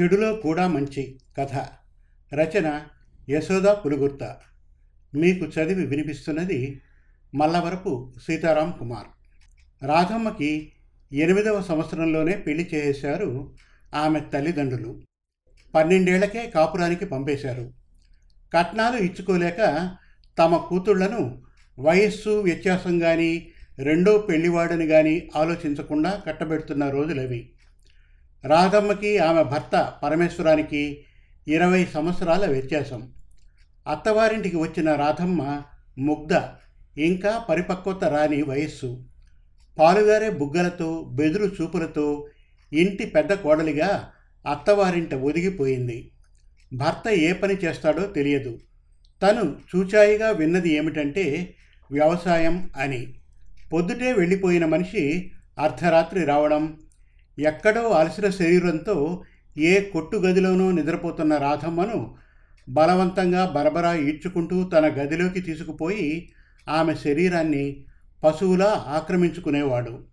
చెడులో కూడా మంచి కథ. రచన యశోద పులుగుర్త. మీకు చదివి వినిపిస్తున్నది మల్లవరపు సీతారాం కుమార్. రాధమ్మకి ఎనిమిదవ సంవత్సరంలోనే పెళ్ళి చేశారు ఆమె తల్లిదండ్రులు. పన్నెండేళ్ళకే కాపురానికి పంపేశారు. కట్నాలు ఇచ్చుకోలేక తమ కూతుళ్ళను వయస్సు వ్యత్యాసం కానీ రెండో పెళ్ళివాడని కానీ ఆలోచించకుండా కట్టబెడుతున్న రోజులవి. రాధమ్మకి ఆమె భర్త పరమేశ్వరానికి ఇరవై సంవత్సరాల వ్యత్యాసం. అత్తవారింటికి వచ్చిన రాధమ్మ ముగ్ధ ఇంకా పరిపక్వత రాని వయస్సు. పాలుగారే బుగ్గలతో బెదురు చూపులతో ఇంటి పెద్ద కోడలిగా అత్తవారింట ఒదిగిపోయింది. భర్త ఏ పని చేస్తాడో తెలియదు. తను చూచాయిగా విన్నది ఏమిటంటే వ్యవసాయం అని. పొద్దుటే వెళ్ళిపోయిన మనిషి అర్ధరాత్రి రావడం ఎక్కడో అలసిన శరీరంతో ఏ కొట్టు గదిలోనూ నిద్రపోతున్న రాధమ్మను బలవంతంగా బరబరా ఈడ్చుకుంటూ తన గదిలోకి తీసుకుపోయి ఆమె శరీరాన్ని పశువులా ఆక్రమించుకునేవాడు.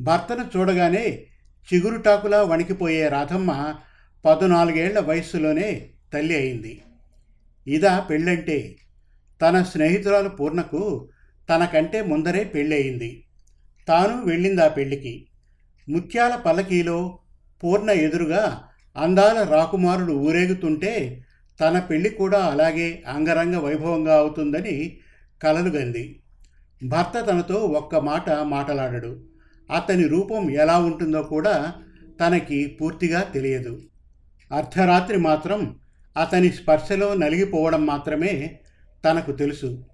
భర్తను చూడగానే చిగురుటాకులా వణికిపోయే రాధమ్మ పద్నాలుగేళ్ళ వయస్సులోనే తల్లి అయింది. ఇదా పెళ్ళంటే తన స్నేహితురాలు పూర్ణకు తనకంటే ముందరే పెళ్ళయింది. తాను వెళ్ళింది ఆ పెళ్ళికి. ముత్యాల పల్లకీలో పూర్ణ ఎదురుగా అందాల రాకుమారుడు ఊరేగుతుంటే తన పెళ్ళి కూడా అలాగే అంగరంగ వైభవంగా అవుతుందని కలలుగంది భర్త తనతో ఒక్క మాట మాటలాడడు. అతని రూపం ఎలా ఉంటుందో కూడా తనకి పూర్తిగా తెలియదు. అర్ధరాత్రి మాత్రం అతని స్పర్శలో నలిగిపోవడం మాత్రమే తనకు తెలుసు.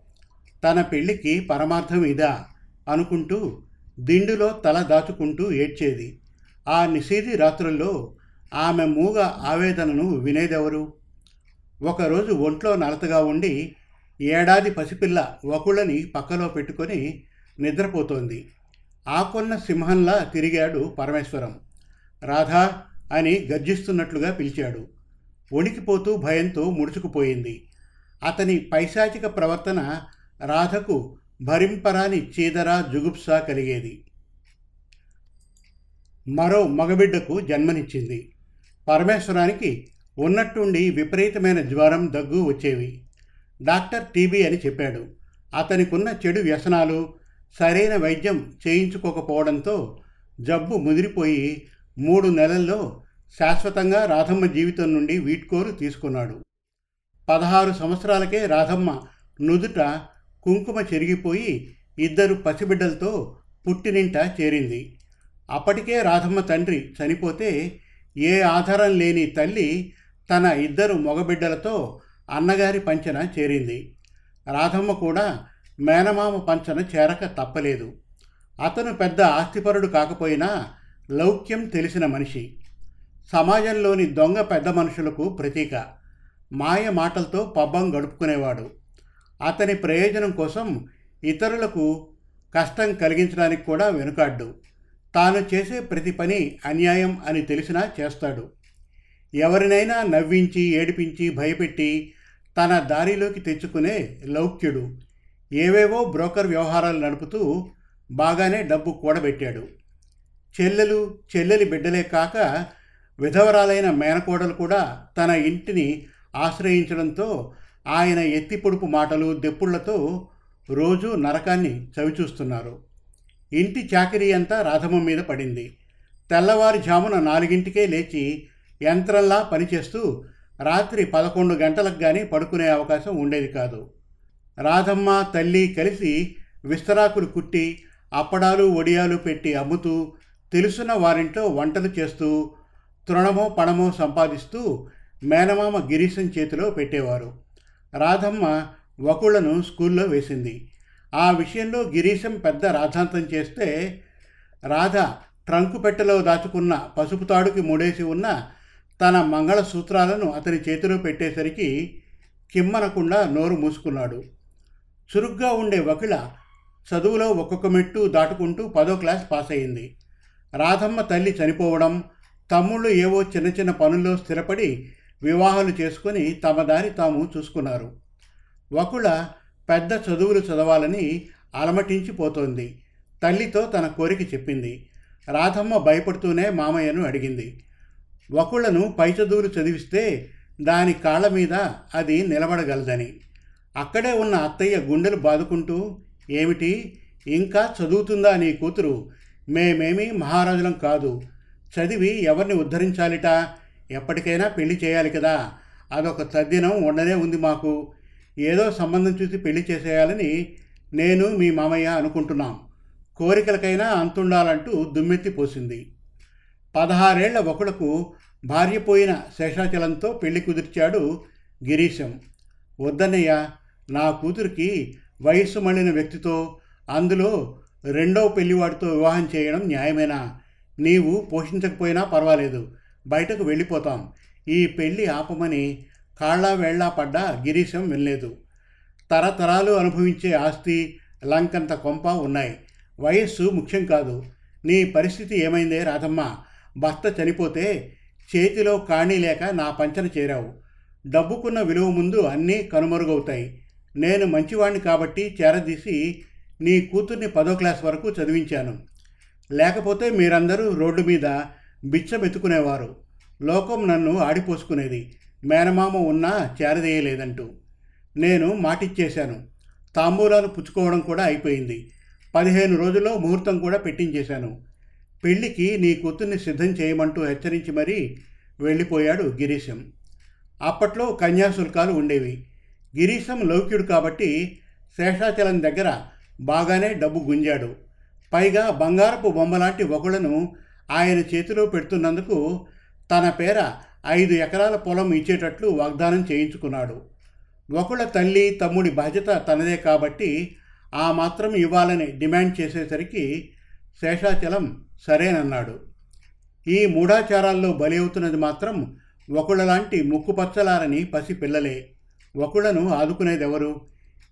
తన పెళ్ళికి పరమార్థం ఇదా అనుకుంటూ దిండులో తల దాచుకుంటూ ఏడ్చేది. ఆ నిషేధి రాత్రుల్లో ఆమె మూగ ఆవేదనను వినేదెవరు? ఒకరోజు ఒంట్లో నలతగా ఉండి ఏడాది పసిపిల్ల వకుళ్ళని పక్కలో పెట్టుకొని నిద్రపోతోంది. ఆకున్న సింహంలా తిరిగాడు పరమేశ్వరం. రాధా అని గర్జిస్తున్నట్లుగా పిలిచాడు. వణికిపోతూ భయంతో ముడుచుకుపోయింది. అతని పైశాచిక ప్రవర్తన రాధకు భరింపరాని చీదరా జుగుప్స కలిగేది. మరో మగబిడ్డకు జన్మనిచ్చింది. పరమేశ్వరానికి ఉన్నట్టుండి విపరీతమైన జ్వరం దగ్గు వచ్చేవి. డాక్టర్ టీబీ అని చెప్పాడు. అతనికున్న చెడు వ్యసనాలు సరైన వైద్యం చేయించుకోకపోవడంతో జబ్బు ముదిరిపోయి మూడు నెలల్లో శాశ్వతంగా రాధమ్మ జీవితం నుండి వీడ్కోరు తీసుకున్నాడు. పదహారు సంవత్సరాలకే రాధమ్మ నుదుట కుంకుమ చెరిగిపోయి ఇద్దరు పసిబిడ్డలతో పుట్టినింట చేరింది. అప్పటికే రాధమ్మ తండ్రి చనిపోతే ఏ ఆధారం లేని తల్లి తన ఇద్దరు మగబిడ్డలతో అన్నగారి పంచన చేరింది. రాధమ్మ కూడా మేనమామ పంచన చేరక తప్పలేదు. అతను పెద్ద ఆస్తిపరుడు కాకపోయినా లౌక్యం తెలిసిన మనిషి. సమాజంలోని దొంగ పెద్ద మనుషులకు ప్రతీక. మాయ మాటలతో పబ్బం గడుపుకునేవాడు. అతని ప్రయోజనం కోసం ఇతరులకు కష్టం కలిగించడానికి కూడా వెనుకాడ్డు. తాను చేసే ప్రతి పని అన్యాయం అని తెలిసినా చేస్తాడు. ఎవరినైనా నవ్వించి ఏడిపించి భయపెట్టి తన దారిలోకి తెచ్చుకునే లౌక్యుడు. ఏవేవో బ్రోకర్ వ్యవహారాలు నడుపుతూ బాగానే డబ్బు కూడబెట్టాడు. చెల్లెలు చెల్లెలి బిడ్డలే కాక విధవరాలైన మేనకోడలు కూడా తన ఇంటిని ఆశ్రయించడంతో ఆయన ఎత్తి పొడుపు మాటలు దెప్పుళ్ళతో రోజు నరకాన్ని చవిచూస్తున్నారు. ఇంటి చాకరీ అంతా రాధమ్మ మీద పడింది. తెల్లవారుజామున నాలుగింటికే లేచి యంత్రంలా పనిచేస్తూ రాత్రి పదకొండు గంటలకు కానీ పడుకునే అవకాశం ఉండేది కాదు. రాధమ్మ తల్లి కలిసి విస్తరాకులు కుట్టి అప్పడాలు వడియాలు పెట్టి అమ్ముతూ తెలుసున్న వారింట్లో వంటలు చేస్తూ తృణమో పణమో సంపాదిస్తూ మేనమామ గిరీశం చేతిలో పెట్టేవారు. రాధమ్మ వకుళ్ళను స్కూల్లో వేసింది. ఆ విషయంలో గిరీశం పెద్ద రాధాంతం చేస్తే రాధ ట్రంకు పెట్టెలో దాచుకున్న పసుపు తాడుకి ముడేసి ఉన్న తన మంగళసూత్రాలను అతని చేతిలో పెట్టేసరికి కిమ్మనకుండా నోరు మూసుకున్నాడు. చురుగ్గా ఉండే వకిల చదువులో ఒక్కొక్క మెట్టు దాటుకుంటూ పదో క్లాస్ పాస్ అయింది రాధమ్మ తల్లి చనిపోవడం తమ్ముళ్ళు ఏవో చిన్న చిన్న పనుల్లో స్థిరపడి వివాహాలు చేసుకొని తమ దారి తాము చూసుకున్నారు. వకుళ పెద్ద చదువులు చదవాలని అలమటించిపోతోంది. తల్లితో తన కోరిక చెప్పింది. రాధమ్మ భయపడుతూనే మామయ్యను అడిగింది. ఒకళ్ళను పై చదువులు చదివిస్తే దాని కాళ్ళ మీద అది నిలబడగలదని. అక్కడే ఉన్న అత్తయ్య గుండెలు బాదుకుంటూ ఏమిటి? ఇంకా చదువుతుందా నీ కూతురు? మేమేమీ మహారాజులం కాదు. చదివి ఎవరిని ఉద్ధరించాలిట? ఎప్పటికైనా పెళ్ళి చేయాలి కదా అదొక తద్దినం ఉండనే ఉంది మాకు. ఏదో సంబంధం చూసి పెళ్ళి చేసేయాలని నేను మీ మామయ్య అనుకుంటున్నాం. కోరికలకైనా అంతుండాలంటూ దుమ్మెత్తి పోసింది. పదహారేళ్ళ ఒకడుకు భార్య పోయిన శేషాచలంతో పెళ్ళి కుదిర్చాడు గిరీశం. వద్దన్నయ్య నా కూతురికి వయస్సు మళ్ళిన వ్యక్తితో అందులో రెండో పెళ్ళివాడితో వివాహం చేయడం న్యాయమేనా? నీవు పోషించకపోయినా పర్వాలేదు. బయటకు వెళ్ళిపోతాం. ఈ పెళ్ళి ఆపమని కాళ్ళ వేళ్ళా పడ్డ గిరీశం వినలేదు. తరతరాలు అనుభవించే ఆస్తి లంకంత కొంప ఉన్నాయి. వయస్సు ముఖ్యం కాదు. నీ పరిస్థితి ఏమైందే రాధమ్మ? భర్త చనిపోతే చేతిలో కాణీ లేక నా పంచన చేరావు. డబ్బుకున్న విలువ ముందు అన్నీ కనుమరుగవుతాయి. నేను మంచివాణ్ణి కాబట్టి చేరదీసి నీ కూతుర్ని పదో క్లాస్ వరకు చదివించాను. లేకపోతే మీరందరూ రోడ్డు మీద బిచ్చమెత్తుకునేవారు. లోకం నన్ను ఆడిపోసుకునేది. మేనమామ ఉన్నా చేరదేయలేదంటూ. నేను మాటిచ్చేశాను. తాంబూలాలు పుచ్చుకోవడం కూడా అయిపోయింది. పదిహేను రోజుల్లో ముహూర్తం కూడా పెట్టించేశాను. పెళ్ళికి నీ కూతుర్ని సిద్ధం చేయమంటూ హెచ్చరించి మరీ వెళ్ళిపోయాడు గిరీశం. అప్పట్లో కన్యాశుల్కాలు ఉండేవి. గిరీశం లౌక్యుడు కాబట్టి శేషాచలం దగ్గర బాగానే డబ్బు గుంజాడు. పైగా బంగారపు బొమ్మలాంటి ఒకళ్ళను ఆయన చేతిలో పెడుతున్నందుకు తన పేర ఐదు ఎకరాల పొలం ఇచ్చేటట్లు వాగ్దానం చేయించుకున్నాడు. ఒకళ్ళ తల్లి తమ్ముడి బాధ్యత తనదే కాబట్టి ఆ మాత్రం ఇవ్వాలని డిమాండ్ చేసేసరికి శేషాచలం సరేనన్నాడు. ఈ మూఢాచారాల్లో బలి అవుతున్నది మాత్రం ఒకళ్ళలాంటి ముక్కుపచ్చలారని పసి పిల్లలే. ఒకళ్ళను ఆదుకునేదెవరు?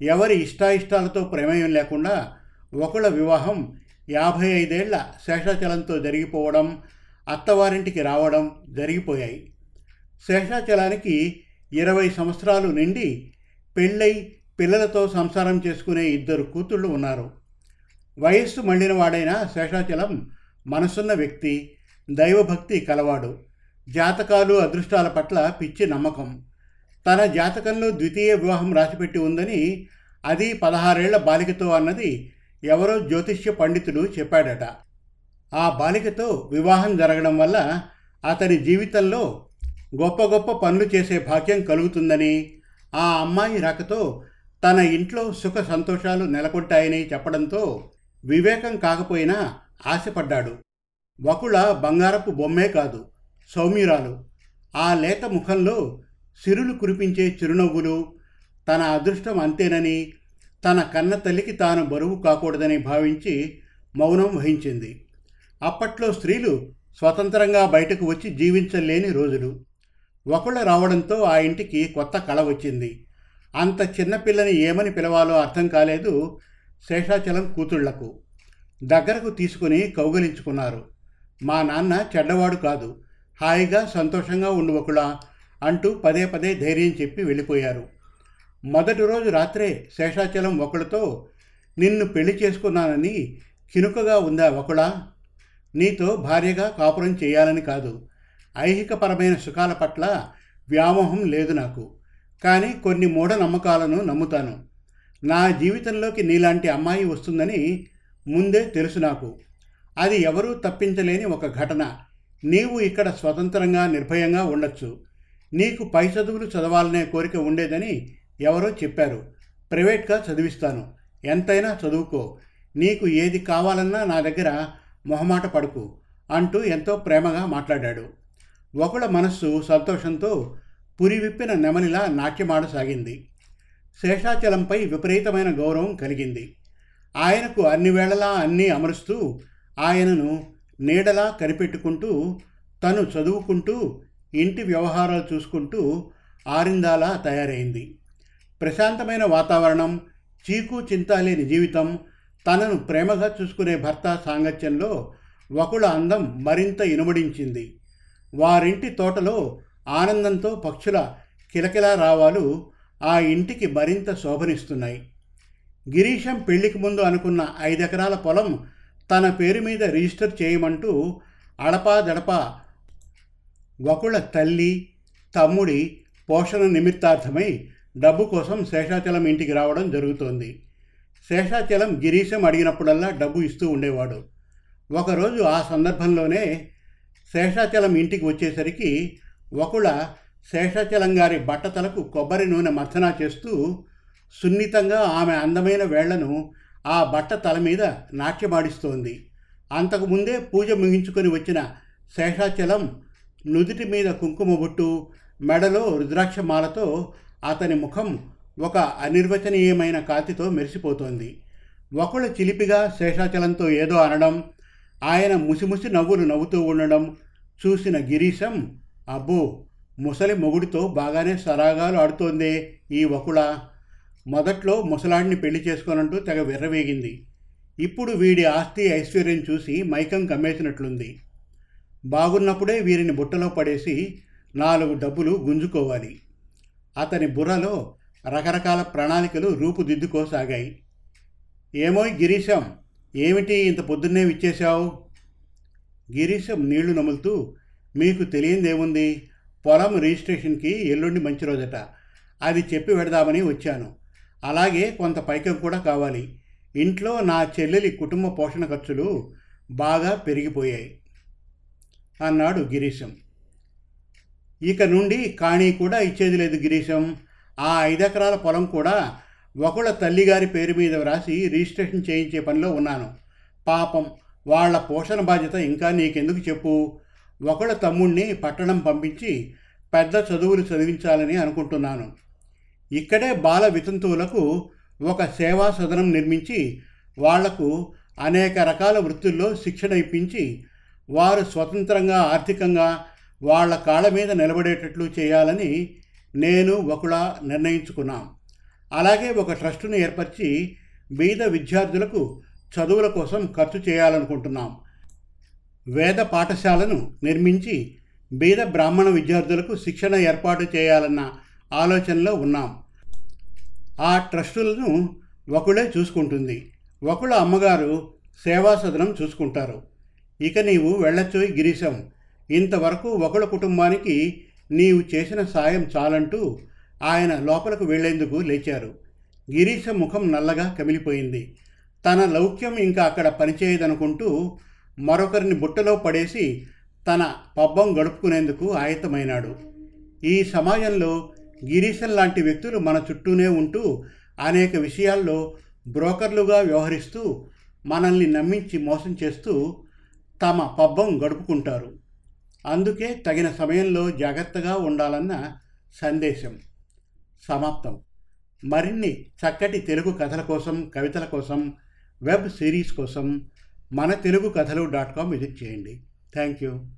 ఎవరి ఇష్టాయిష్టాలతో ప్రమేయం లేకుండా ఒకళ్ళ వివాహం యాభై ఐదేళ్ళ శేషాచలంతో జరిగిపోవడం అత్తవారింటికి రావడం జరిగిపోయాయి. శేషాచలానికి ఇరవై సంవత్సరాలు నిండి పెళ్ళై పిల్లలతో సంసారం చేసుకునే ఇద్దరు కూతుళ్ళు ఉన్నారు. వయస్సు మళ్ళిన వాడైన శేషాచలం మనసున్న వ్యక్తి దైవభక్తి కలవాడు జాతకాలు అదృష్టాల పట్ల పిచ్చి నమ్మకం. తన జాతకంలో ద్వితీయ వివాహం రాసిపెట్టి ఉందని అది పదహారేళ్ళ బాలికతో అన్నది ఎవరో జ్యోతిష్య పండితుడు చెప్పాడట. ఆ బాలికతో వివాహం జరగడం వల్ల అతని జీవితంలో గొప్ప గొప్ప పనులు చేసే భాగ్యం కలుగుతుందని ఆ అమ్మాయి రాకతో తన ఇంట్లో సుఖ సంతోషాలు నెలకొంటాయని చెప్పడంతో వివేకం కాకపోయినా ఆశపడ్డాడు. వకుళ బంగారపు బొమ్మే కాదు సౌమ్యురాలు. ఆ లేత ముఖంలో సిరులు కురిపించే చిరునవ్వులు తన అదృష్టం అంతేనని తన కన్న తల్లికి తాను బరువు కాకూడదని భావించి మౌనం వహించింది. అప్పట్లో స్త్రీలు స్వతంత్రంగా బయటకు వచ్చి జీవించలేని రోజులు. ఒకళ్ళు రావడంతో ఆ ఇంటికి కొత్త కళ వచ్చింది. అంత చిన్నపిల్లని ఏమని పిలవాలో అర్థం కాలేదు శేషాచలం కూతుళ్ళకు. దగ్గరకు తీసుకుని కౌగలించుకున్నారు. మా నాన్న చెడ్డవాడు కాదు. హాయిగా సంతోషంగా ఉండు ఒకళ్ళ అంటూ పదే పదే ధైర్యం చెప్పి వెళ్ళిపోయారు. మొదటి రోజు రాత్రే శేషాచలం ఒకడితో నిన్ను పెళ్ళి చేసుకున్నానని కినుకగా ఉందా ఒకళ? నీతో భార్యగా కాపురం చేయాలని కాదు. ఐహికపరమైన సుఖాల పట్ల వ్యామోహం లేదు నాకు. కానీ కొన్ని మూఢనమ్మకాలను నమ్ముతాను. నా జీవితంలోకి నీలాంటి అమ్మాయి వస్తుందని ముందే తెలుసు నాకు. అది ఎవరూ తప్పించలేని ఒక ఘటన. నీవు ఇక్కడ స్వతంత్రంగా నిర్భయంగా ఉండొచ్చు. నీకు పై చదువులు చదవాలనే కోరిక ఉండేదని ఎవరో చెప్పారు ప్రైవేట్గా చదివిస్తాను. ఎంతైనా చదువుకో. నీకు ఏది కావాలన్నా నా దగ్గర మొహమాట పడుకు అంటూ ఎంతో ప్రేమగా మాట్లాడాడు. ఒకళ్ళ మనస్సు సంతోషంతో పురి విప్పిన నెమలిలా నాట్యమాడసాగింది. శేషాచలంపై విపరీతమైన గౌరవం కలిగింది. ఆయనకు అన్ని వేళలా అన్నీ అమరుస్తూ ఆయనను నీడలా కనిపెట్టుకుంటూ తను చదువుకుంటూ ఇంటి వ్యవహారాలు చూసుకుంటూ ఆరిందాలా తయారైంది. ప్రశాంతమైన వాతావరణం చీకు చింత లేని జీవితం తనను ప్రేమగా చూసుకునే భర్త సాంగత్యంలో ఒకళ్ళ అందం మరింత ఇనుమడించింది. వారింటి తోటలో ఆనందంతో పక్షుల కిలకిలా రావాలు ఆ ఇంటికి మరింత శోభనిస్తున్నాయి. గిరీశం పెళ్ళికి ముందు అనుకున్న ఐదెకరాల పొలం తన పేరు మీద రిజిస్టర్ చేయమంటూ అడపా దడపా వకుళ తల్లి తమ్ముడి పోషణ నిమిత్తార్థమై డబ్బు కోసం శేషాచలం ఇంటికి రావడం జరుగుతోంది. శేషాచలం గిరీశం అడిగినప్పుడల్లా డబ్బు ఇస్తూ ఉండేవాడు. ఒకరోజు ఆ సందర్భంలోనే శేషాచలం ఇంటికి వచ్చేసరికి వకుళ శేషాచలం గారి బట్టతలకు కొబ్బరి నూనె మర్చనా చేస్తూ సున్నితంగా ఆమె అందమైన వేళ్ళను ఆ బట్ట తల మీద నాట్యమాడిస్తోంది. అంతకుముందే పూజ ముగించుకొని వచ్చిన శేషాచలం నుదుటి మీద కుంకుమ బొట్టు మెడలో రుద్రాక్షమాలతో అతని ముఖం ఒక అనిర్వచనీయమైన కాతితో మెరిసిపోతోంది. ఒకళ్ళు చిలిపిగా శేషాచలంతో ఏదో అనడం ఆయన ముసిముసి నవ్వులు నవ్వుతూ ఉండడం చూసిన గిరీశం అబ్బో ముసలి మొగుడితో బాగానే సరాగాలు ఆడుతోందే ఈ వకుళ. మొదట్లో ముసలాడిని పెళ్ళి చేసుకోనంటూ తెగ విర్రవేగింది. ఇప్పుడు వీడి ఆస్తి ఐశ్వర్యం చూసి మైకం కమ్మేసినట్లుంది. బాగున్నప్పుడే వీరిని బుట్టలో పడేసి నాలుగు డబ్బులు గుంజుకోవాలి. అతని బుర్రలో రకరకాల ప్రణాళికలు రూపుదిద్దుకోసాగాయి. ఏమో గిరీశం ఏమిటి ఇంత పొద్దున్నే విచ్చేశావు? గిరీశం నీళ్ళు నములుతూ మీకు తెలియందేముంది? పొలం రిజిస్ట్రేషన్కి ఎల్లుండి మంచి రోజట. అది చెప్పి పెడదామని వచ్చాను. అలాగే కొంత పైకం కూడా కావాలి. ఇంట్లో నా చెల్లెలి కుటుంబ పోషణ ఖర్చులు బాగా పెరిగిపోయాయి అన్నాడు గిరీశం. ఇక నుండి కాణీ కూడా ఇచ్చేది లేదు గిరీశం. ఆ ఐదెకరాల పొలం కూడా ఒకళ్ళ తల్లిగారి పేరు మీద వ్రాసి రిజిస్ట్రేషన్ చేయించే పనిలో ఉన్నాను. పాపం వాళ్ళ పోషణ బాధ్యత ఇంకా నీకెందుకు చెప్పు? ఒకళ్ళ తమ్ముణ్ణి పట్టణం పంపించి పెద్ద చదువులు చదివించాలని అనుకుంటున్నాను. ఇక్కడే బాల వితంతువులకు ఒక సేవా సదనం నిర్మించి వాళ్ళకు అనేక రకాల వృత్తుల్లో శిక్షణ ఇప్పించి వారు స్వతంత్రంగా ఆర్థికంగా వాళ్ళ కాళ్ళ మీద నిలబడేటట్లు చేయాలని నేను ఒకలా నిర్ణయించుకున్నాం. అలాగే ఒక ట్రస్టును ఏర్పరిచి బీద విద్యార్థులకు చదువుల కోసం ఖర్చు చేయాలనుకుంటున్నాం. వేద పాఠశాలను నిర్మించి బీద బ్రాహ్మణ విద్యార్థులకు శిక్షణ ఏర్పాటు చేయాలన్న ఆలోచనలో ఉన్నాం. ఆ ట్రస్టులను ఒకళ్ళే చూసుకుంటుంది. ఒకళ్ళ అమ్మగారు సేవా సదనం చూసుకుంటారు. ఇక నీవు వెళ్ళొచ్చు గిరీశం. ఇంతవరకు ఒకళ్ళ కుటుంబానికి నీవు చేసిన సాయం చాలంటూ ఆయన లోపలకు వెళ్ళేందుకు లేచారు. గిరీశ ముఖం నల్లగా కమిలిపోయింది. తన లౌక్యం ఇంకా అక్కడ పనిచేయదనుకుంటూ మరొకరిని బుట్టలో పడేసి తన పబ్బం గడుపుకునేందుకు ఆయత్తమైనాడు. ఈ సమాజంలో గిరీశం లాంటి వ్యక్తులు మన చుట్టూనే ఉంటూ అనేక విషయాల్లో బ్రోకర్లుగా వ్యవహరిస్తూ మనల్ని నమ్మించి మోసం చేస్తూ తమ పబ్బం గడుపుకుంటారు. అందుకే తగిన సమయంలో జాగ్రత్తగా ఉండాలన్న సందేశం. సమాప్తం. మరిన్ని చక్కటి తెలుగు కథల కోసం కవితల కోసం వెబ్ సిరీస్ కోసం మన తెలుగు కథలు డాట్ కామ్ విజిట్ చేయండి. Thank you.